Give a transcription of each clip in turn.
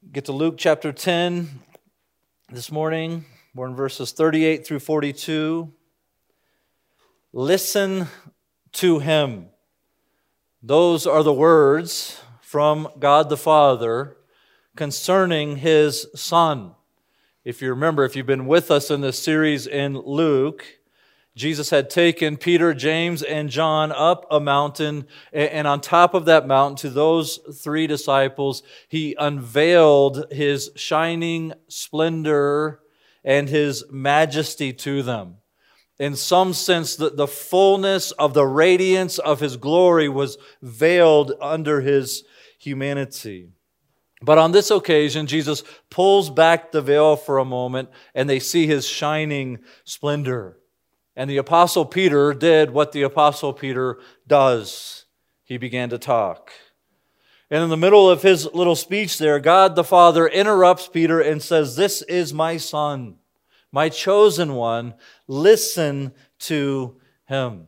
Get to Luke chapter 10 this morning. We're in verses 38 through 42. Listen to him. Those are the words from God the Father concerning his Son. If you remember, if you've been with us in this series in Luke, Jesus had taken Peter, James, and John up a mountain, and on top of that mountain, to those three disciples, he unveiled his shining splendor and his majesty to them. In some sense, the, the fullness of the radiance of his glory was veiled under his humanity. But on this occasion, Jesus pulls back the veil for a moment, and they see his shining splendor. And the Apostle Peter did what the Apostle Peter does he began to talk. And in the middle of his little speech there, God the Father interrupts Peter and says, This is my son, my chosen one. Listen to him.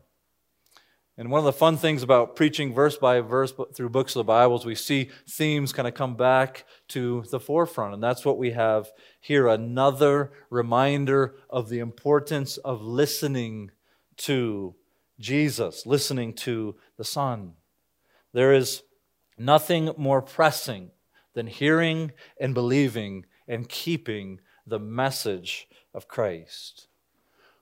And one of the fun things about preaching verse by verse through books of the Bibles, we see themes kind of come back to the forefront. And that's what we have here another reminder of the importance of listening to Jesus, listening to the Son. There is nothing more pressing than hearing and believing and keeping the message of Christ.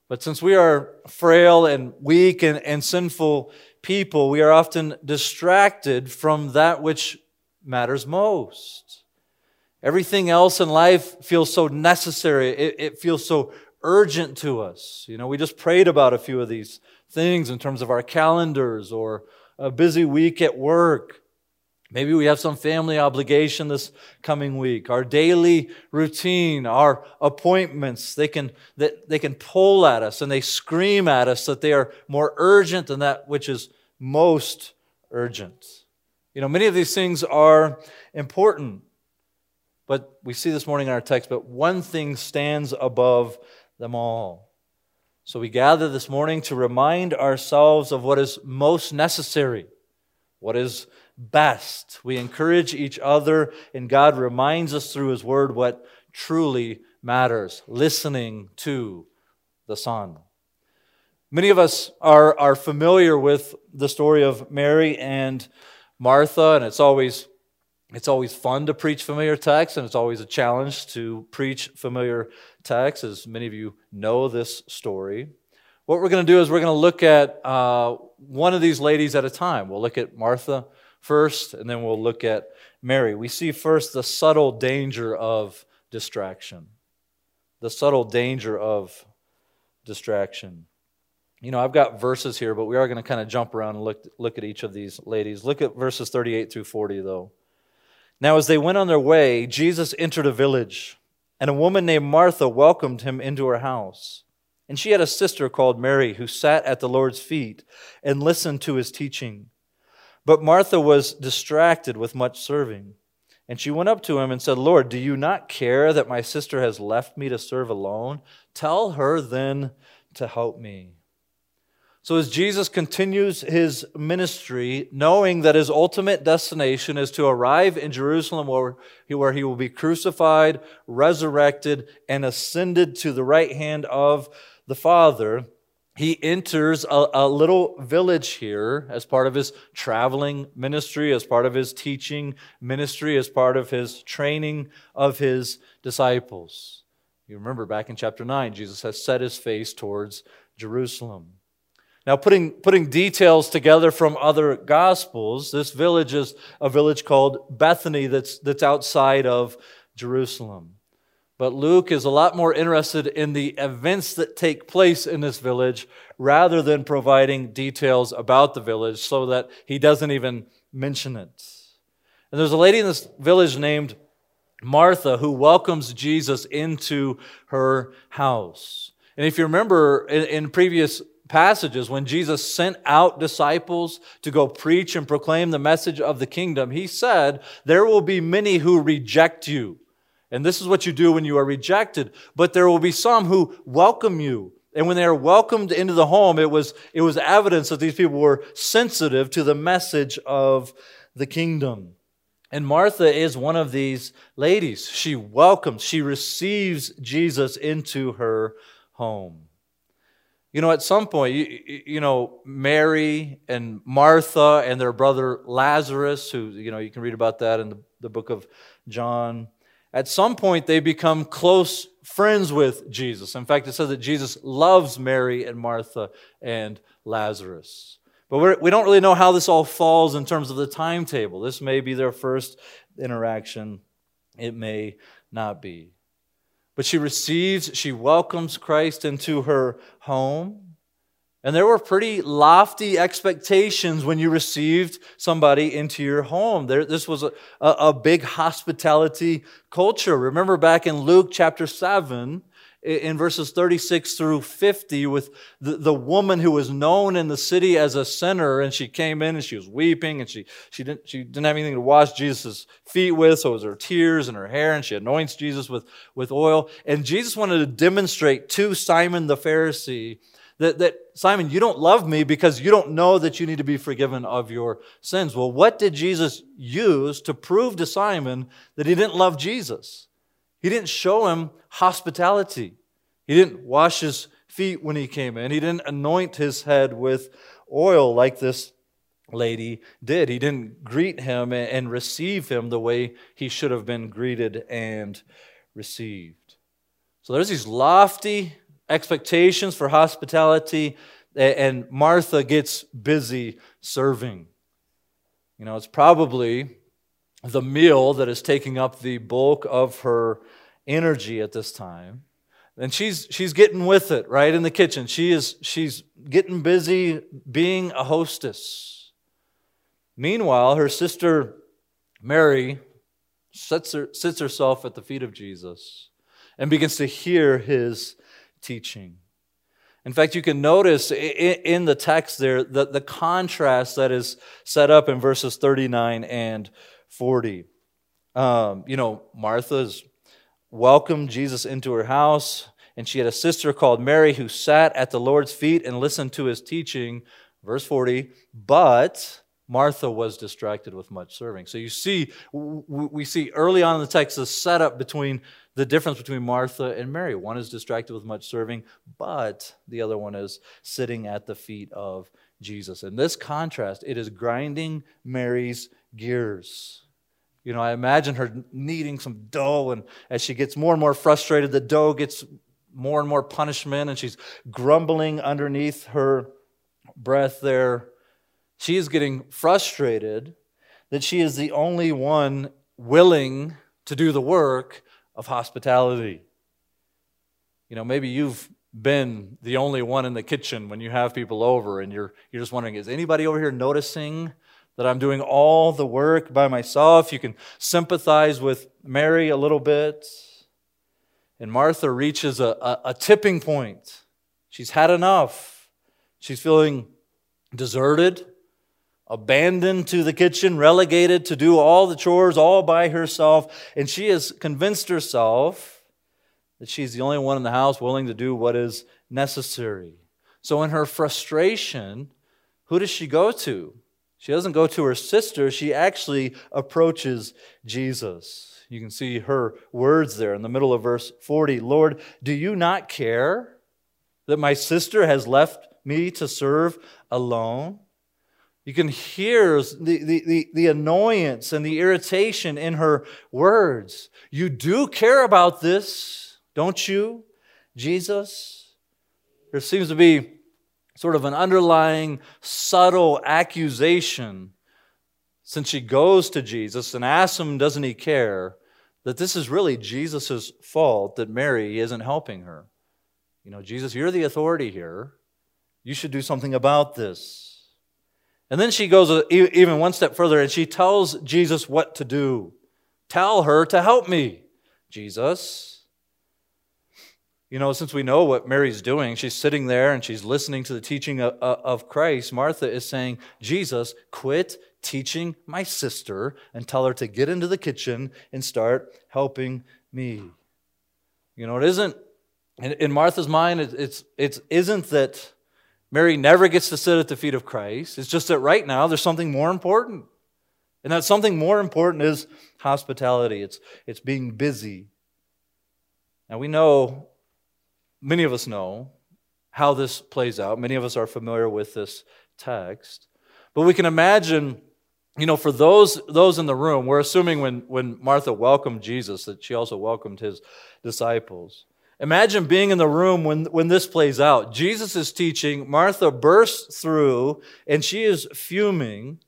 But since we are frail and weak and, and sinful people, we are often distracted from that which matters most. Everything else in life feels so necessary, it, it feels so urgent to us. You know, we just prayed about a few of these things in terms of our calendars or a busy week at work Maybe we have some family obligation this coming week. Our daily routine, our appointments, they can, they can pull at us and they scream at us that they are more urgent than that which is most urgent. You know, many of these things are important, but we see this morning in our text, but one thing stands above them all. So we gather this morning to remind ourselves of what is most necessary, what is best. We encourage each other, and God reminds us through His Word what truly matters listening to the Son. Many of us are, are familiar with the story of Mary and Martha, and it's always it's always fun to preach familiar texts, and it's always a challenge to preach familiar texts, as many of you know this story. What we're going to do is we're going to look at uh, one of these ladies at a time. We'll look at Martha first, and then we'll look at Mary. We see first the subtle danger of distraction. The subtle danger of distraction. You know, I've got verses here, but we are going to kind of jump around and look, look at each of these ladies. Look at verses 38 through 40, though. Now, as they went on their way, Jesus entered a village, and a woman named Martha welcomed him into her house. And she had a sister called Mary who sat at the Lord's feet and listened to his teaching. But Martha was distracted with much serving. And she went up to him and said, Lord, do you not care that my sister has left me to serve alone? Tell her then to help me. So, as Jesus continues his ministry, knowing that his ultimate destination is to arrive in Jerusalem where he, where he will be crucified, resurrected, and ascended to the right hand of the Father, he enters a, a, little village here as part of his traveling ministry, as part of his teaching ministry, as part of his training of his disciples. You remember back in chapter 9, Jesus has set his face towards Jerusalem. Now, putting, putting details together from other gospels, this village is a village called Bethany that's, that's outside of Jerusalem. But Luke is a lot more interested in the events that take place in this village rather than providing details about the village so that he doesn't even mention it. And there's a lady in this village named Martha who welcomes Jesus into her house. And if you remember in, in previous passages, when Jesus sent out disciples to go preach and proclaim the message of the kingdom, he said, There will be many who reject you. And this is what you do when you are rejected. But there will be some who welcome you. And when they are welcomed into the home, it was, it was evidence that these people were sensitive to the message of the kingdom. And Martha is one of these ladies. She welcomes, she receives Jesus into her home. You know, at some point, you, you know, Mary and Martha and their brother Lazarus, who, you know, you can read about that in the, the book of John. At some point, they become close friends with Jesus. In fact, it says that Jesus loves Mary and Martha and Lazarus. But we're, we do not really know how this all falls in terms of the timetable. This may be their first interaction, it may not be. But she receives, she welcomes Christ into her home. And there were pretty lofty expectations when you received somebody into your home. There, this was a, a, big hospitality culture. Remember back in Luke chapter 7, in verses 36 through 50 with the, the woman who was known in the city as a sinner and she came in and she was weeping and she, she, didn't, she didn't have anything to wash jesus' feet with so it was her tears and her hair and she anoints jesus with, with oil and jesus wanted to demonstrate to simon the pharisee that, that simon you don't love me because you don't know that you need to be forgiven of your sins well what did jesus use to prove to simon that he didn't love jesus he didn't show him hospitality. He didn't wash his feet when he came in. He didn't anoint his head with oil like this lady did. He didn't greet him and receive him the way he should have been greeted and received. So there's these lofty expectations for hospitality, and Martha gets busy serving. You know, it's probably the meal that is taking up the bulk of her energy at this time. And she's, she's getting with it right in the kitchen. She is, she's getting busy being a hostess. Meanwhile, her sister Mary sits, her, sits herself at the feet of Jesus and begins to hear his teaching. In fact, you can notice in the text there the, the contrast that is set up in verses 39 and 40. Um, you know, Martha's welcomed Jesus into her house, and she had a sister called Mary who sat at the Lord's feet and listened to his teaching. Verse 40, but Martha was distracted with much serving. So you see, we see early on in the text the setup between the difference between Martha and Mary. One is distracted with much serving, but the other one is sitting at the feet of Jesus. And this contrast, it is grinding Mary's gears. You know, I imagine her kneading some dough, and as she gets more and more frustrated, the dough gets more and more punishment, and she's grumbling underneath her breath there. She is getting frustrated that she is the only one willing to do the work of hospitality. You know, maybe you've been the only one in the kitchen when you have people over and you're, you're just wondering, is anybody over here noticing that I'm doing all the work by myself. You can sympathize with Mary a little bit. And Martha reaches a, a, a tipping point. She's had enough. She's feeling deserted, abandoned to the kitchen, relegated to do all the chores all by herself. And she has convinced herself that she's the only one in the house willing to do what is necessary. So, in her frustration, who does she go to? She doesn't go to her sister, she actually approaches Jesus. You can see her words there in the middle of verse 40 Lord, do you not care that my sister has left me to serve alone? You can hear the, the, the, the, annoyance and the irritation in her words. You do care about this, don't you, Jesus? There seems to be sort of an underlying subtle accusation since she goes to Jesus and asks him, doesn't he care, that this is really Jesus' fault that Mary isn't helping her. You know, Jesus, you're the authority here. You should do something about this. And then she goes even one step further and she tells Jesus what to do. Tell her to help me, Jesus. You know, since we know what Mary's doing, she's sitting there and she's listening to the teaching of, Christ. Martha is saying, Jesus, quit teaching my sister and tell her to get into the kitchen and start helping me. You know, it isn't, in, Martha's mind, it's, it's, isn't that Mary never gets to sit at the feet of Christ. It's just that right now there's something more important. And that something more important is hospitality. It's, it's being busy. Now we know, many of us know, how this plays out. Many of us are familiar with this text. But we can imagine, you know, for those, those in the room, we're assuming when, when Martha welcomed Jesus that she also welcomed his disciples. Imagine being in the room when, when this plays out. Jesus is teaching. Martha bursts through and she is fuming.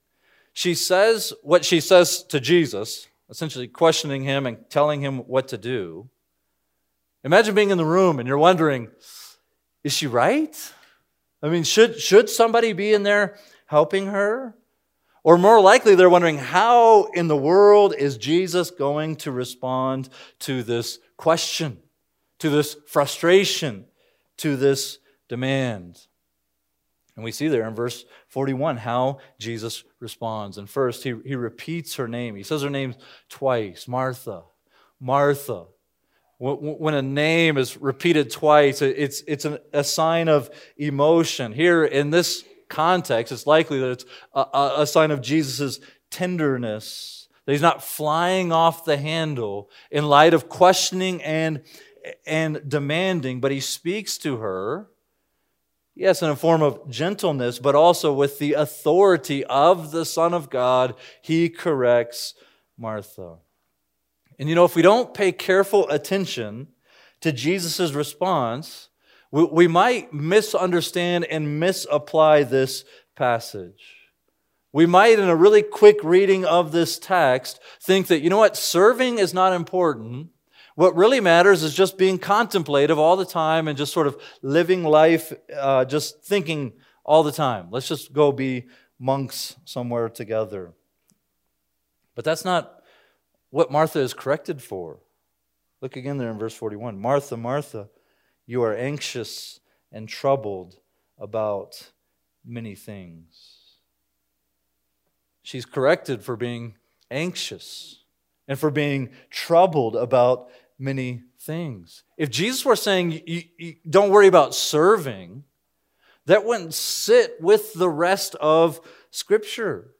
She says what she says to Jesus, essentially questioning him and telling him what to do. Imagine being in the room and you're wondering, is she right? I mean, should, should somebody be in there helping her? Or more likely, they're wondering, how in the world is Jesus going to respond to this question? To this frustration, to this demand. And we see there in verse 41 how Jesus responds. And first, he, he repeats her name. He says her name twice Martha, Martha. When a name is repeated twice, it's, it's a sign of emotion. Here in this context, it's likely that it's a, a sign of Jesus' tenderness, that he's not flying off the handle in light of questioning and and demanding, but he speaks to her, yes, in a form of gentleness, but also with the authority of the Son of God, he corrects Martha. And you know, if we don't pay careful attention to Jesus' response, we, we might misunderstand and misapply this passage. We might, in a really quick reading of this text, think that, you know what, serving is not important what really matters is just being contemplative all the time and just sort of living life, uh, just thinking all the time. Let's just go be monks somewhere together. But that's not what Martha is corrected for. Look again there in verse 41. Martha, Martha, you are anxious and troubled about many things. She's corrected for being anxious and for being troubled about many things. If Jesus were saying, you, you, don't worry about serving, that wouldn't sit with the rest of Scripture.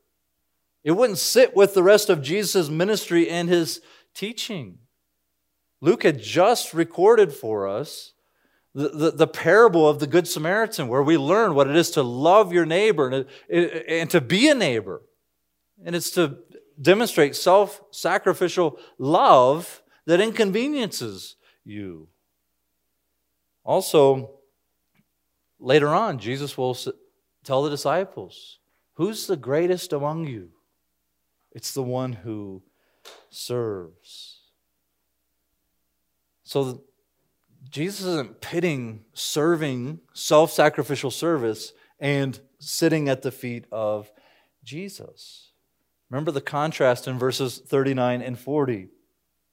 It wouldn't sit with the rest of Jesus' ministry and his teaching. Luke had just recorded for us the, the, the, parable of the Good Samaritan, where we learn what it is to love your neighbor and, and to be a neighbor. And it's to demonstrate self sacrificial love that inconveniences you. Also, later on, Jesus will tell the disciples, Who's the greatest among you? It's the one who serves. So, Jesus isn't pitting serving, self sacrificial service, and sitting at the feet of Jesus. Remember the contrast in verses 39 and 40.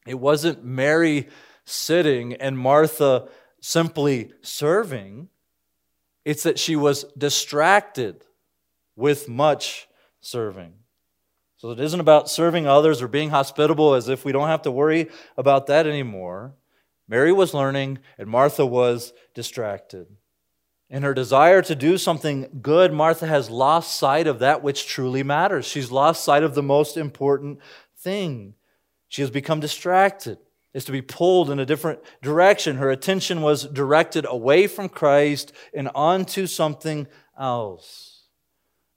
It wasn't Mary sitting and Martha simply serving, it's that she was distracted with much serving. So it isn't about serving others or being hospitable as if we don't have to worry about that anymore. Mary was learning and Martha was distracted. In her desire to do something good, Martha has lost sight of that which truly matters. She's lost sight of the most important thing. She has become distracted, is to be pulled in a different direction. Her attention was directed away from Christ and onto something else.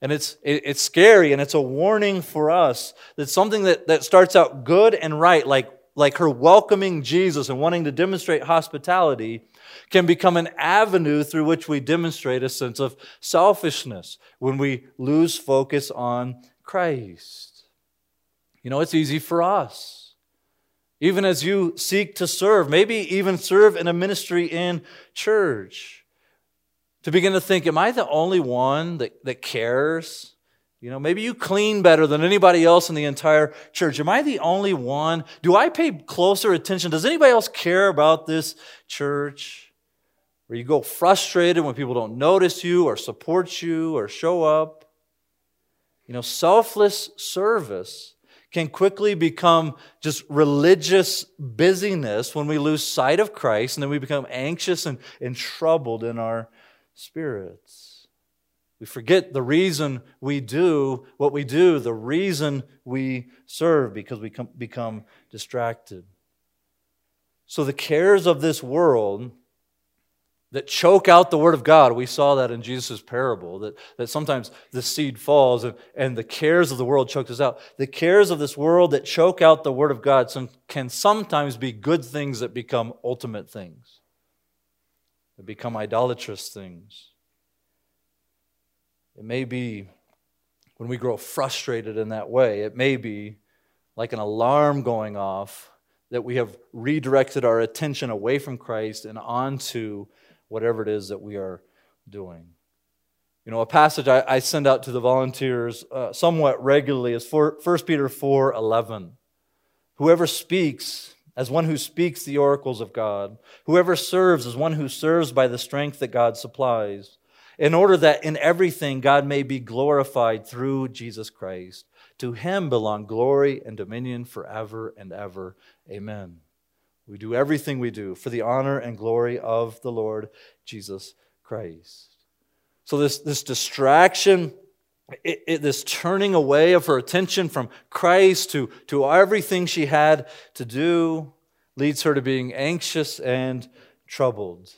And it's, it's scary and it's a warning for us that something that, that starts out good and right, like, like her welcoming Jesus and wanting to demonstrate hospitality, can become an avenue through which we demonstrate a sense of selfishness when we lose focus on Christ. You know, it's easy for us even as you seek to serve, maybe even serve in a ministry in church, to begin to think, Am I the only one that, that cares? You know, maybe you clean better than anybody else in the entire church. Am I the only one? Do I pay closer attention? Does anybody else care about this church? Where you go frustrated when people don't notice you or support you or show up. You know, selfless service can quickly become just religious busyness when we lose sight of Christ and then we become anxious and, and troubled in our spirits. We forget the reason we do what we do, the reason we serve, because we become distracted. So the cares of this world that choke out the word of God, we saw that in Jesus' parable, that, that sometimes the seed falls and, and the cares of the world choke us out. The cares of this world that choke out the word of God some, can sometimes be good things that become ultimate things, that become idolatrous things. It may be when we grow frustrated in that way, it may be like an alarm going off that we have redirected our attention away from Christ and onto whatever it is that we are doing. You know, a passage I, I send out to the volunteers uh, somewhat regularly is 1 Peter 4 11. Whoever speaks as one who speaks the oracles of God, whoever serves as one who serves by the strength that God supplies, in order that in everything God may be glorified through Jesus Christ. To him belong glory and dominion forever and ever. Amen. We do everything we do for the honor and glory of the Lord Jesus Christ. So, this, this distraction, it, it, this turning away of her attention from Christ to, to everything she had to do, leads her to being anxious and troubled.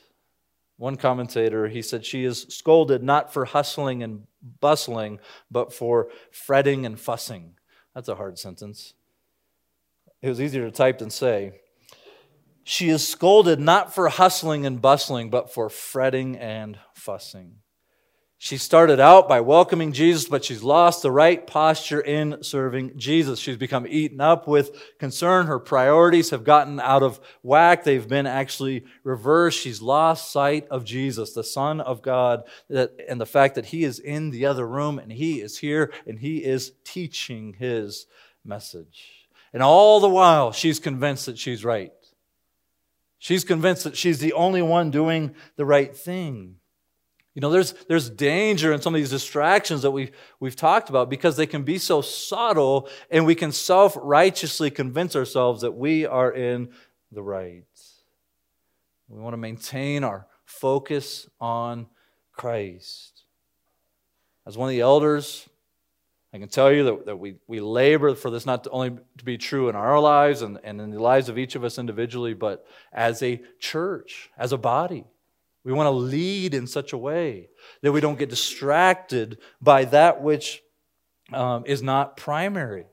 One commentator, he said, she is scolded not for hustling and bustling, but for fretting and fussing. That's a hard sentence. It was easier to type than say. She is scolded not for hustling and bustling, but for fretting and fussing. She started out by welcoming Jesus, but she's lost the right posture in serving Jesus. She's become eaten up with concern. Her priorities have gotten out of whack. They've been actually reversed. She's lost sight of Jesus, the Son of God, and the fact that He is in the other room and He is here and He is teaching His message. And all the while, she's convinced that she's right. She's convinced that she's the only one doing the right thing. You know, there's, there's danger in some of these distractions that we've, we've talked about because they can be so subtle and we can self righteously convince ourselves that we are in the right. We want to maintain our focus on Christ. As one of the elders, I can tell you that, that we, we labor for this not only to be true in our lives and, and in the lives of each of us individually, but as a church, as a body. We want to lead in such a way that we don't get distracted by that which um, is not primary.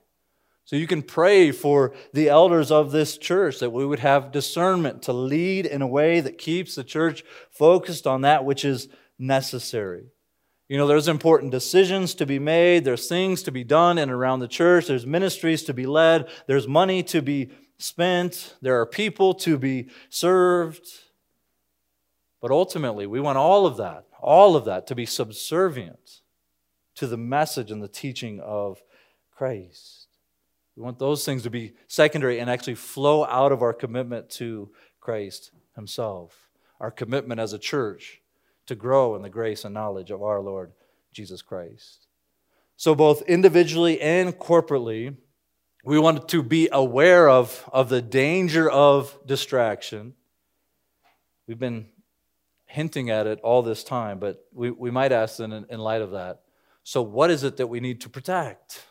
So you can pray for the elders of this church that we would have discernment to lead in a way that keeps the church focused on that which is necessary. You know, there's important decisions to be made, there's things to be done and around the church, there's ministries to be led, there's money to be spent, there are people to be served. But ultimately, we want all of that, all of that to be subservient to the message and the teaching of Christ. We want those things to be secondary and actually flow out of our commitment to Christ Himself, our commitment as a church to grow in the grace and knowledge of our Lord Jesus Christ. So, both individually and corporately, we want to be aware of, of the danger of distraction. We've been hinting at it all this time, but we, we might ask in, in light of that. So, what is it that we need to protect?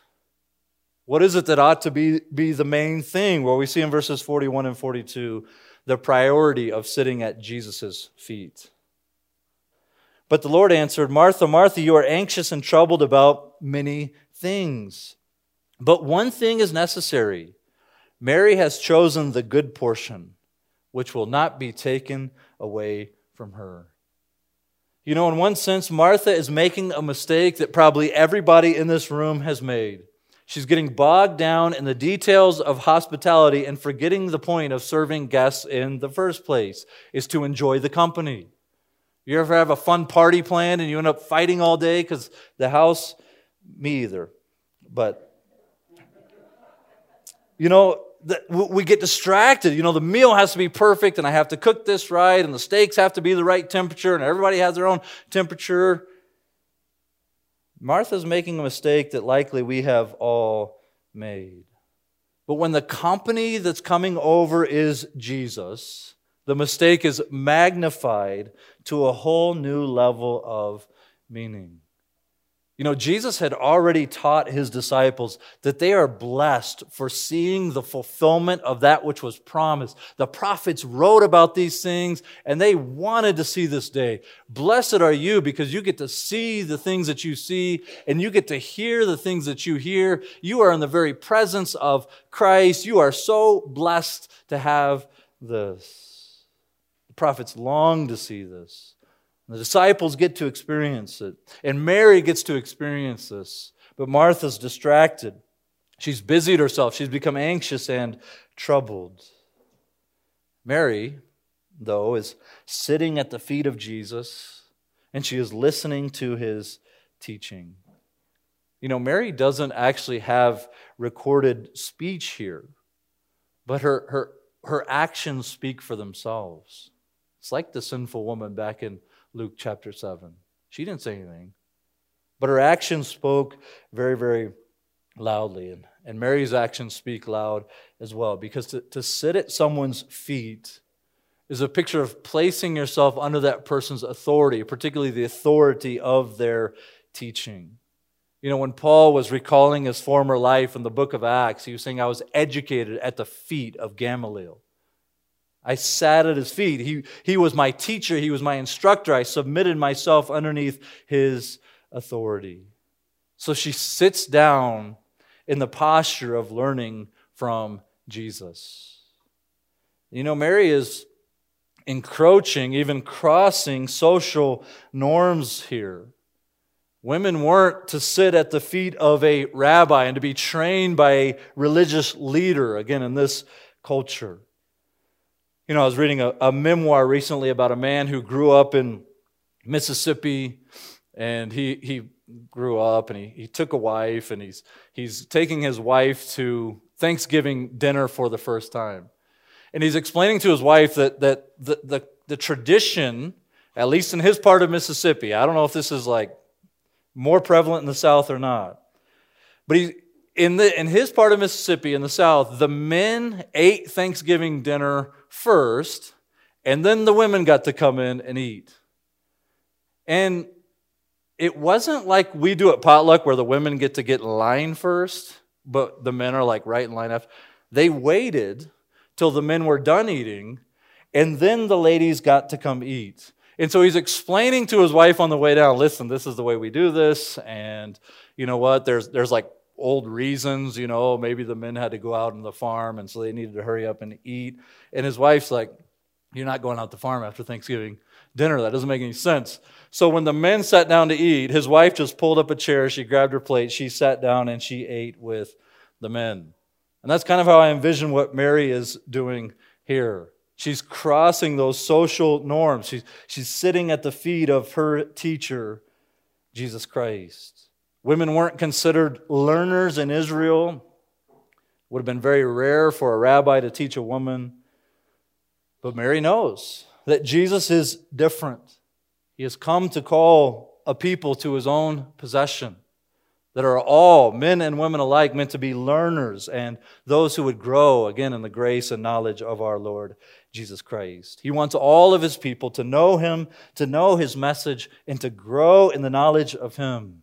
What is it that ought to be, be the main thing? Well, we see in verses 41 and 42 the priority of sitting at Jesus' feet. But the Lord answered, Martha, Martha, you are anxious and troubled about many things. But one thing is necessary. Mary has chosen the good portion, which will not be taken away from her. You know, in one sense, Martha is making a mistake that probably everybody in this room has made. She's getting bogged down in the details of hospitality and forgetting the point of serving guests in the first place is to enjoy the company. You ever have a fun party planned and you end up fighting all day because the house, me either. But, you know, we get distracted. You know, the meal has to be perfect, and I have to cook this right, and the steaks have to be the right temperature, and everybody has their own temperature. Martha's making a mistake that likely we have all made. But when the company that's coming over is Jesus, the mistake is magnified to a whole new level of meaning. You know, Jesus had already taught his disciples that they are blessed for seeing the fulfillment of that which was promised. The prophets wrote about these things and they wanted to see this day. Blessed are you because you get to see the things that you see and you get to hear the things that you hear. You are in the very presence of Christ. You are so blessed to have this. The prophets long to see this. The disciples get to experience it, and Mary gets to experience this. But Martha's distracted. She's busied herself, she's become anxious and troubled. Mary, though, is sitting at the feet of Jesus, and she is listening to his teaching. You know, Mary doesn't actually have recorded speech here, but her, her, her actions speak for themselves. It's like the sinful woman back in Luke chapter 7. She didn't say anything, but her actions spoke very, very loudly. And, and Mary's actions speak loud as well, because to, to sit at someone's feet is a picture of placing yourself under that person's authority, particularly the authority of their teaching. You know, when Paul was recalling his former life in the book of Acts, he was saying, I was educated at the feet of Gamaliel. I sat at his feet. He, he was my teacher, he was my instructor. I submitted myself underneath his authority. So she sits down in the posture of learning from Jesus. You know, Mary is encroaching, even crossing social norms here. Women weren't to sit at the feet of a rabbi and to be trained by a religious leader, again, in this culture. You know, I was reading a, a memoir recently about a man who grew up in Mississippi and he, he grew up and he, he took a wife and he's, he's taking his wife to Thanksgiving dinner for the first time. And he's explaining to his wife that, that the, the, the tradition, at least in his part of Mississippi, I don't know if this is like more prevalent in the South or not, but he, in, the, in his part of Mississippi, in the South, the men ate Thanksgiving dinner first, and then the women got to come in and eat. And it wasn't like we do at potluck where the women get to get in line first, but the men are like right in line after. They waited till the men were done eating, and then the ladies got to come eat. And so he's explaining to his wife on the way down, listen, this is the way we do this, and you know what? There's there's like old reasons, you know, maybe the men had to go out on the farm and so they needed to hurry up and eat. And his wife's like, You're not going out the farm after Thanksgiving dinner. That doesn't make any sense. So when the men sat down to eat, his wife just pulled up a chair, she grabbed her plate, she sat down, and she ate with the men. And that's kind of how I envision what Mary is doing here. She's crossing those social norms. She's, she's sitting at the feet of her teacher, Jesus Christ. Women weren't considered learners in Israel. Would have been very rare for a rabbi to teach a woman. But Mary knows that Jesus is different. He has come to call a people to his own possession that are all, men and women alike, meant to be learners and those who would grow again in the grace and knowledge of our Lord Jesus Christ. He wants all of his people to know him, to know his message, and to grow in the knowledge of him.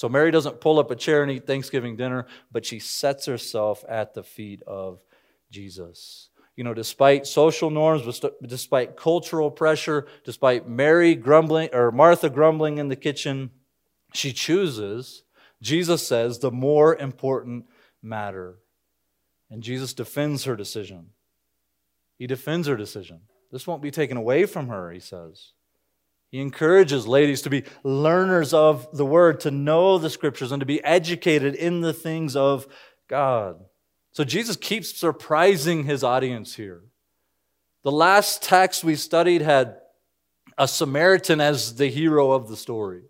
So Mary doesn't pull up a chair and eat Thanksgiving dinner, but she sets herself at the feet of Jesus. You know, despite social norms, despite cultural pressure, despite Mary grumbling or Martha grumbling in the kitchen, she chooses, Jesus says, the more important matter. And Jesus defends her decision. He defends her decision. This won't be taken away from her, he says. He encourages ladies to be learners of the word, to know the scriptures, and to be educated in the things of God. So Jesus keeps surprising his audience here. The last text we studied had a Samaritan as the hero of the story,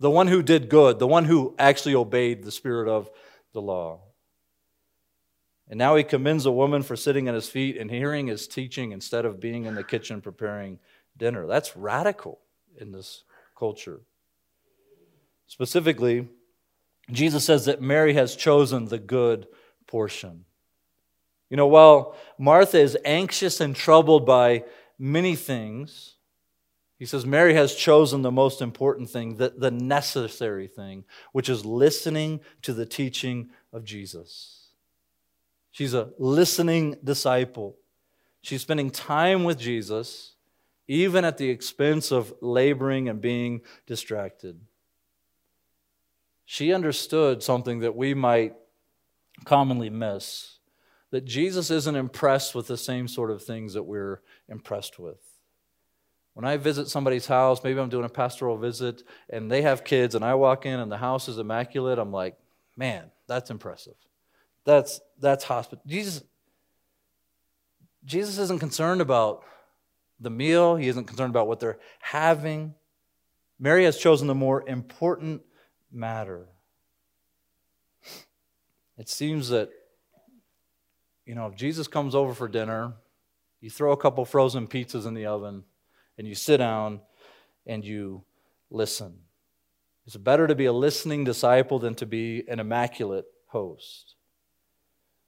the one who did good, the one who actually obeyed the spirit of the law. And now he commends a woman for sitting at his feet and hearing his teaching instead of being in the kitchen preparing dinner. That's radical in this culture. Specifically, Jesus says that Mary has chosen the good portion. You know, while Martha is anxious and troubled by many things, He says, Mary has chosen the most important thing, the, the necessary thing, which is listening to the teaching of Jesus. She's a listening disciple. She's spending time with Jesus, even at the expense of laboring and being distracted. She understood something that we might commonly miss that Jesus isn't impressed with the same sort of things that we're impressed with. When I visit somebody's house, maybe I'm doing a pastoral visit and they have kids and I walk in and the house is immaculate, I'm like, man, that's impressive. That's that's hospital. Jesus Jesus isn't concerned about the meal, he isn't concerned about what they're having. Mary has chosen the more important matter. It seems that you know, if Jesus comes over for dinner, you throw a couple frozen pizzas in the oven, and you sit down and you listen. It's better to be a listening disciple than to be an immaculate host.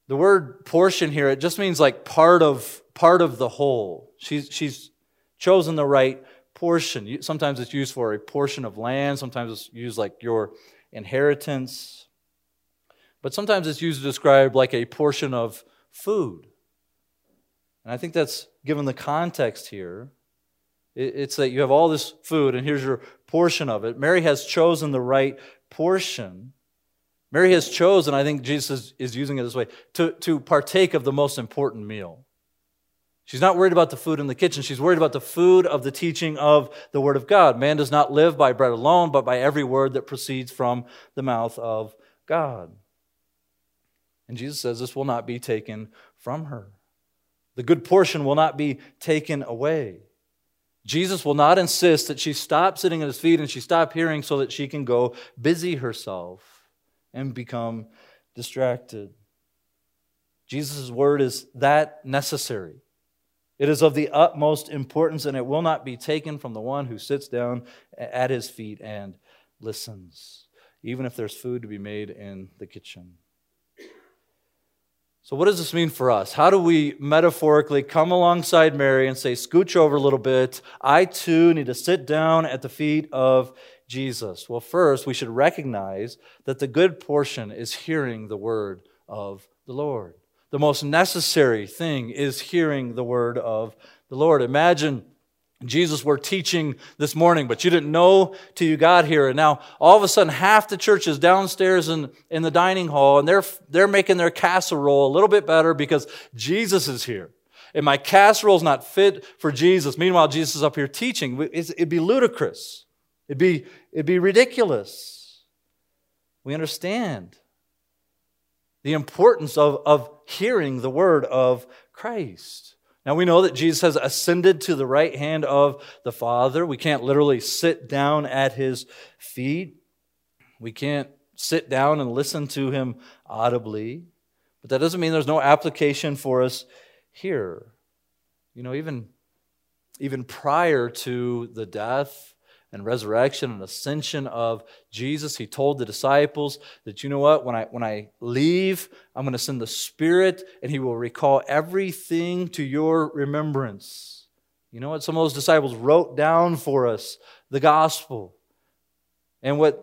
The word portion here, it just means like part of part of the whole. She's, she's chosen the right portion. Sometimes it's used for a portion of land, sometimes it's used like your inheritance. But sometimes it's used to describe like a portion of food. And I think that's given the context here. It's that you have all this food, and here's your portion of it. Mary has chosen the right portion. Mary has chosen, I think Jesus is, using it this way, to, to partake of the most important meal. She's not worried about the food in the kitchen. She's worried about the food of the teaching of the Word of God. Man does not live by bread alone, but by every word that proceeds from the mouth of God. And Jesus says this will not be taken from her. The good portion will not be taken away. Jesus will not insist that she stop sitting at his feet and she stop hearing so that she can go busy herself and become distracted. Jesus' word is that necessary. It is of the utmost importance, and it will not be taken from the one who sits down at his feet and listens, even if there's food to be made in the kitchen. So, what does this mean for us? How do we metaphorically come alongside Mary and say, scooch over a little bit? I too need to sit down at the feet of Jesus. Well, first, we should recognize that the good portion is hearing the word of the Lord. The most necessary thing is hearing the word of the Lord. Imagine Jesus were teaching this morning, but you didn't know till you got here. And now all of a sudden, half the church is downstairs in, in the dining hall and they're, they're making their casserole a little bit better because Jesus is here. And my casserole is not fit for Jesus. Meanwhile, Jesus is up here teaching. It'd be ludicrous. It'd be, it'd be ridiculous. We understand the importance of, of hearing the word of Christ. Now we know that Jesus has ascended to the right hand of the Father. We can't literally sit down at his feet. We can't sit down and listen to him audibly. But that doesn't mean there's no application for us here. You know, even, even prior to the death and resurrection and ascension of Jesus, he told the disciples that, you know what, when I, when I leave, I'm going to send the Spirit and he will recall everything to your remembrance. You know what? Some of those disciples wrote down for us the gospel and what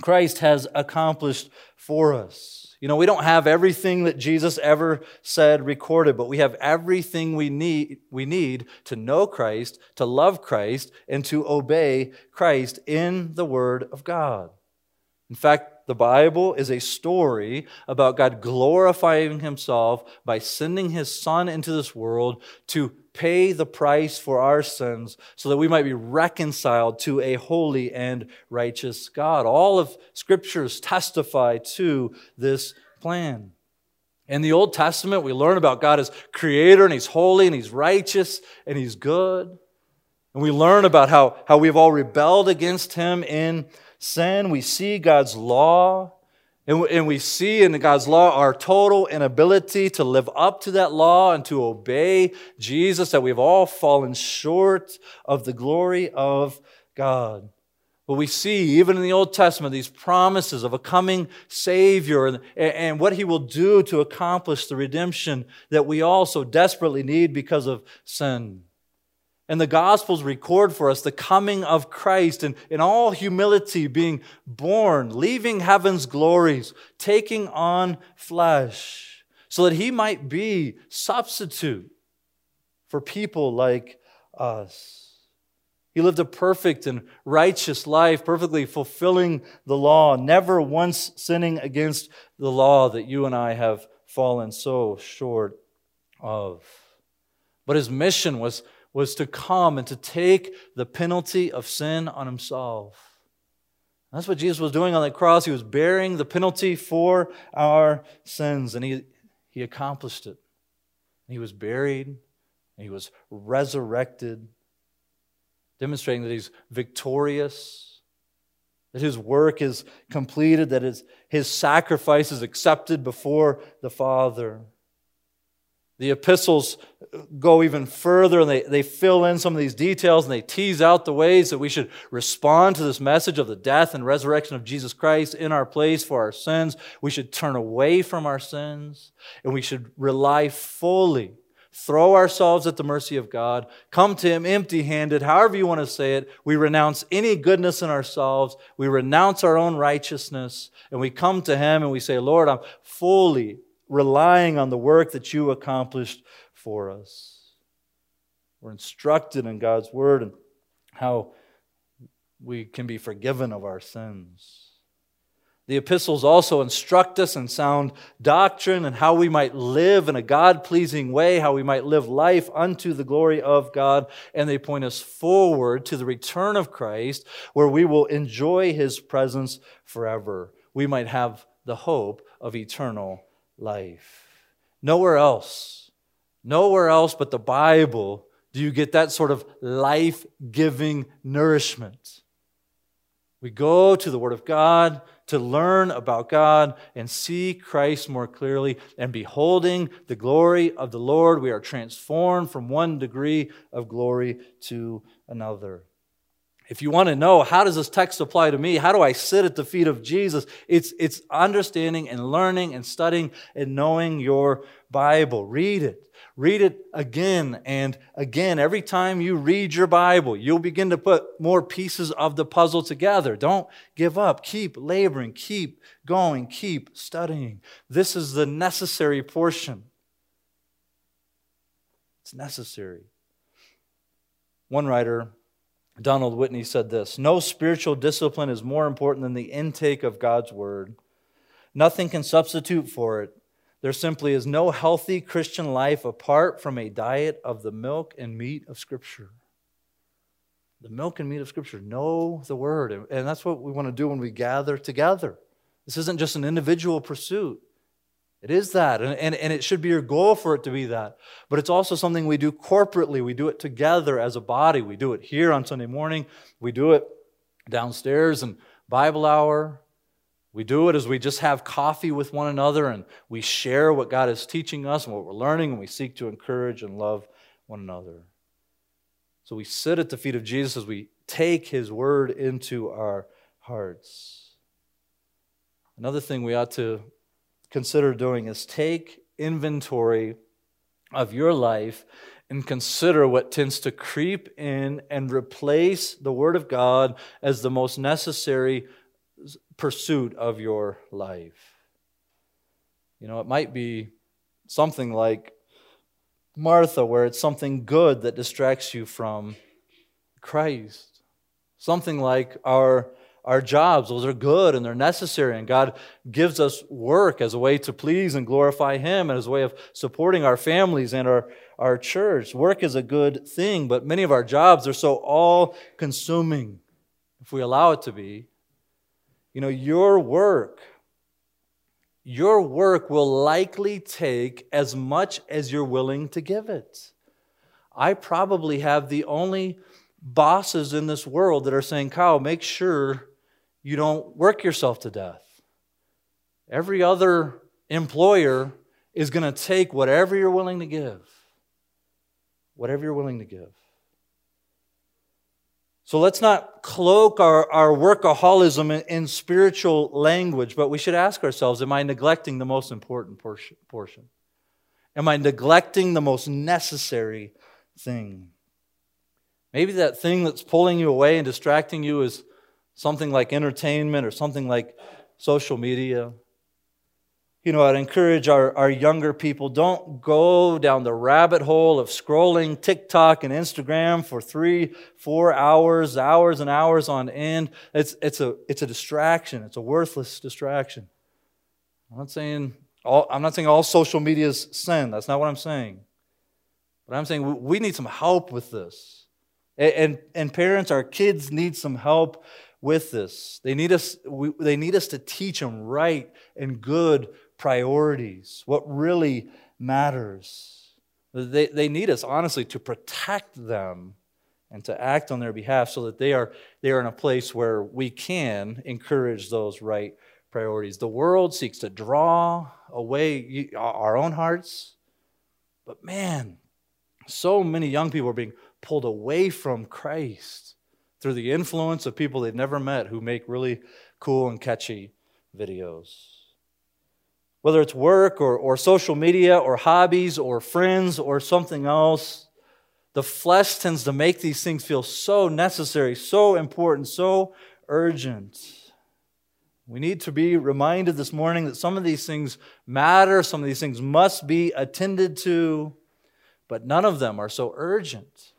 Christ has accomplished for us. You know, we don't have everything that Jesus ever said recorded, but we have everything we need, we need to know Christ, to love Christ, and to obey Christ in the Word of God. In fact, the Bible is a story about God glorifying himself by sending his Son into this world to pay the price for our sins so that we might be reconciled to a holy and righteous God. All of scriptures testify to this plan. In the Old Testament, we learn about God as creator and he's holy and he's righteous and he's good. And we learn about how, how we've all rebelled against him in sin. We see God's law and we see in God's law our total inability to live up to that law and to obey Jesus, that we've all fallen short of the glory of God. But we see, even in the Old Testament, these promises of a coming Savior and, and what He will do to accomplish the redemption that we all so desperately need because of sin. And the Gospels record for us the coming of Christ and in all humility being born, leaving heaven's glories, taking on flesh, so that he might be substitute for people like us. He lived a perfect and righteous life, perfectly fulfilling the law, never once sinning against the law that you and I have fallen so short of. But his mission was, was to come and to take the penalty of sin on himself. That's what Jesus was doing on the cross. He was bearing the penalty for our sins, and he, he accomplished it. He was buried, and he was resurrected demonstrating that he's victorious, that his work is completed, that his, his sacrifice is accepted before the Father. The epistles go even further and they, they fill in some of these details and they tease out the ways that we should respond to this message of the death and resurrection of Jesus Christ in our place for our sins. We should turn away from our sins and we should rely fully throw ourselves at the mercy of God, come to Him empty handed, however you want to say it. We renounce any goodness in ourselves, we renounce our own righteousness, and we come to Him and we say, Lord, I'm fully relying on the work that you accomplished for us. We're instructed in God's Word and how we can be forgiven of our sins. The epistles also instruct us in sound doctrine and how we might live in a God pleasing way, how we might live life unto the glory of God. And they point us forward to the return of Christ, where we will enjoy his presence forever. We might have the hope of eternal life. Nowhere else, nowhere else but the Bible do you get that sort of life giving nourishment. We go to the Word of God to learn about God and see Christ more clearly. And beholding the glory of the Lord, we are transformed from one degree of glory to another. If you want to know how does this text apply to me, how do I sit at the feet of Jesus? It's, it's understanding and learning and studying and knowing your Bible. Read it. Read it again and again. Every time you read your Bible, you'll begin to put more pieces of the puzzle together. Don't give up. Keep laboring, keep going, keep studying. This is the necessary portion. It's necessary. One writer, Donald Whitney, said this No spiritual discipline is more important than the intake of God's Word. Nothing can substitute for it. There simply is no healthy Christian life apart from a diet of the milk and meat of Scripture. The milk and meat of Scripture. Know the Word. And that's what we want to do when we gather together. This isn't just an individual pursuit. It is that, and, and, and it should be your goal for it to be that. But it's also something we do corporately. We do it together as a body. We do it here on Sunday morning, we do it downstairs in Bible hour. We do it as we just have coffee with one another and we share what God is teaching us and what we're learning, and we seek to encourage and love one another. So we sit at the feet of Jesus as we take his word into our hearts. Another thing we ought to consider doing is take inventory of your life and consider what tends to creep in and replace the Word of God as the most necessary pursuit of your life. You know, it might be something like Martha, where it's something good that distracts you from Christ. Something like our, our jobs, those are good and they're necessary, and God gives us work as a way to please and glorify Him and as a way of supporting our families and our, our church. Work is a good thing, but many of our jobs are so all consuming, if we allow it to be, you know, your work, your work will likely take as much as you're willing to give it. I probably have the only bosses in this world that are saying, Kyle, make sure you don't work yourself to death. Every other employer is going to take whatever you're willing to give. Whatever you're willing to give. So let's not cloak our, our workaholism in, in, spiritual language, but we should ask ourselves Am I neglecting the most important portion, portion? Am I neglecting the most necessary thing? Maybe that thing that's pulling you away and distracting you is something like entertainment or something like social media. You know, I'd encourage our, our younger people don't go down the rabbit hole of scrolling TikTok and Instagram for three, four hours, hours and hours on end. It's, it's, a, it's a distraction, it's a worthless distraction. I'm not saying all, I'm not saying all social media is sin. That's not what I'm saying. But I'm saying we need some help with this. And, and, and parents, our kids need some help with this. They need us, we, they need us to teach them right and good priorities, what really matters. They, they need us, honestly, to protect them and to act on their behalf so that they are, they are in a place where we can encourage those right priorities. The world seeks to draw away our own hearts, but man, so many young people are being pulled away from Christ through the influence of people they've never met who make really cool and catchy videos. Whether it's work or, or social media or hobbies or friends or something else, the flesh tends to make these things feel so necessary, so important, so urgent. We need to be reminded this morning that some of these things matter, some of these things must be attended to, but none of them are so urgent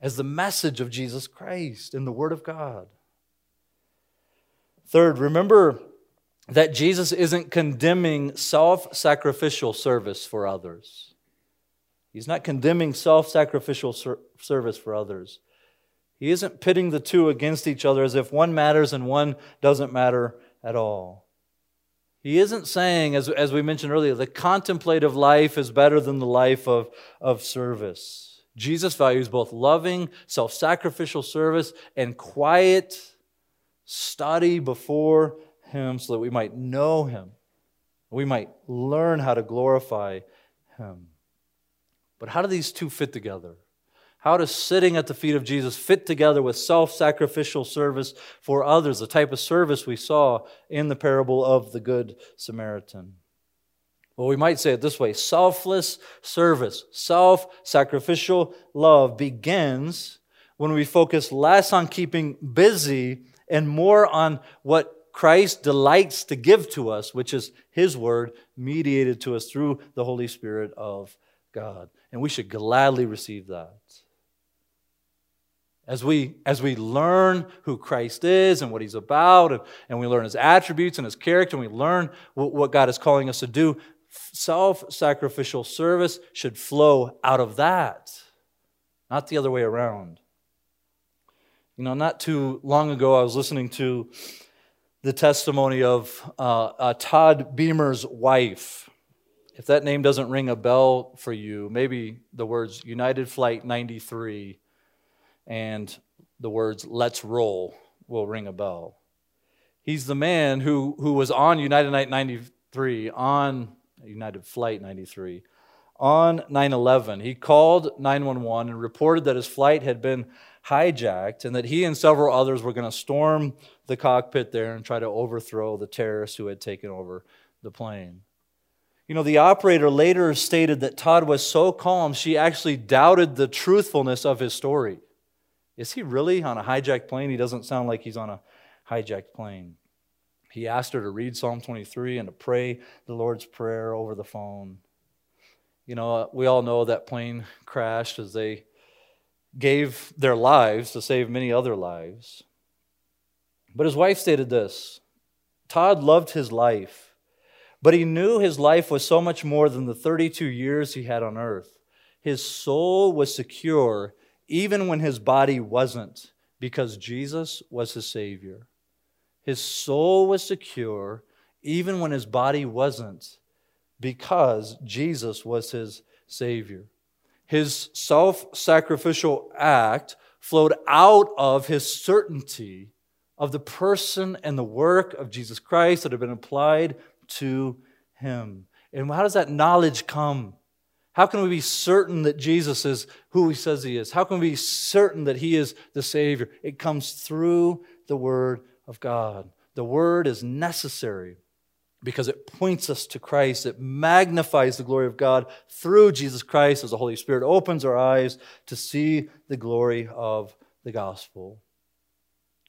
as the message of Jesus Christ in the Word of God. Third, remember that Jesus isn't condemning self sacrificial service for others. He's not condemning self sacrificial ser- service for others. He isn't pitting the two against each other as if one matters and one doesn't matter at all. He isn't saying, as, as we mentioned earlier, the contemplative life is better than the life of, of service. Jesus values both loving, self sacrificial service and quiet study before Him so that we might know Him. We might learn how to glorify Him. But how do these two fit together? How does sitting at the feet of Jesus fit together with self sacrificial service for others, the type of service we saw in the parable of the Good Samaritan? Well, we might say it this way selfless service, self sacrificial love begins when we focus less on keeping busy and more on what Christ delights to give to us, which is His Word mediated to us through the Holy Spirit of God. And we should gladly receive that. As we, as we learn who Christ is and what he's about, and, and we learn his attributes and his character, and we learn what, what God is calling us to do, self sacrificial service should flow out of that, not the other way around. You know, not too long ago, I was listening to the testimony of uh, uh, Todd Beamer's wife. If that name doesn't ring a bell for you, maybe the words United Flight 93 and the words let's roll will ring a bell. He's the man who, who was on United Night 93, on United Flight 93, on 9 11. He called 911 and reported that his flight had been hijacked and that he and several others were going to storm the cockpit there and try to overthrow the terrorists who had taken over the plane. You know, the operator later stated that Todd was so calm, she actually doubted the truthfulness of his story. Is he really on a hijacked plane? He doesn't sound like he's on a hijacked plane. He asked her to read Psalm 23 and to pray the Lord's Prayer over the phone. You know, we all know that plane crashed as they gave their lives to save many other lives. But his wife stated this Todd loved his life, but he knew his life was so much more than the 32 years he had on earth. His soul was secure even when his body wasn't, because Jesus was his Savior. His soul was secure, even when his body wasn't, because Jesus was his Savior. His self sacrificial act flowed out of his certainty of the person and the work of Jesus Christ that had been applied to him. And how does that knowledge come? How can we be certain that Jesus is who he says he is? How can we be certain that he is the Savior? It comes through the Word of God. The Word is necessary because it points us to Christ. It magnifies the glory of God through Jesus Christ as the Holy Spirit opens our eyes to see the glory of the gospel.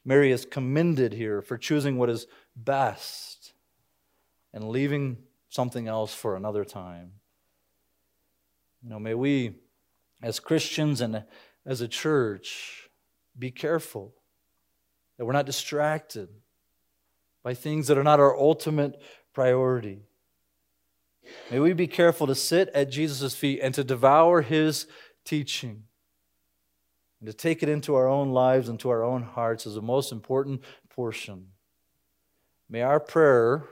Mary is commended here for choosing what is best and leaving something else for another time. You know, may we, as Christians and as a church, be careful that we're not distracted by things that are not our ultimate priority. May we be careful to sit at Jesus' feet and to devour his teaching and to take it into our own lives and to our own hearts as the most important portion. May our prayer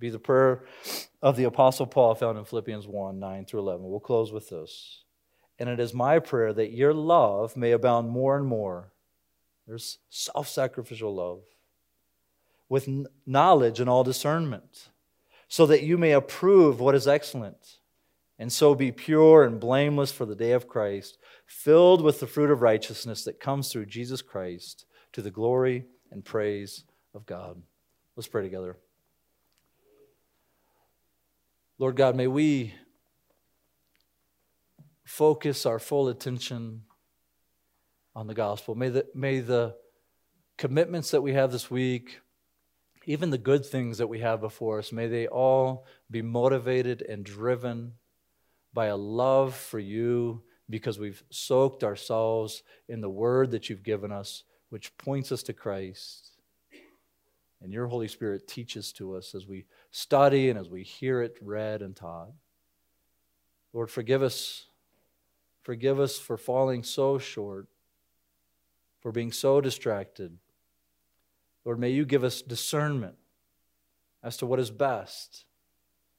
be the prayer of the Apostle Paul found in Philippians 1 9 through 11. We'll close with this. And it is my prayer that your love may abound more and more. There's self sacrificial love with knowledge and all discernment, so that you may approve what is excellent, and so be pure and blameless for the day of Christ, filled with the fruit of righteousness that comes through Jesus Christ to the glory and praise of God. Let's pray together. Lord God, may we focus our full attention on the gospel. May the, may the commitments that we have this week, even the good things that we have before us, may they all be motivated and driven by a love for you because we've soaked ourselves in the word that you've given us, which points us to Christ. And your Holy Spirit teaches to us as we study and as we hear it read and taught. Lord, forgive us. Forgive us for falling so short, for being so distracted. Lord, may you give us discernment as to what is best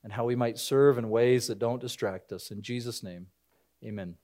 and how we might serve in ways that don't distract us. In Jesus' name, amen.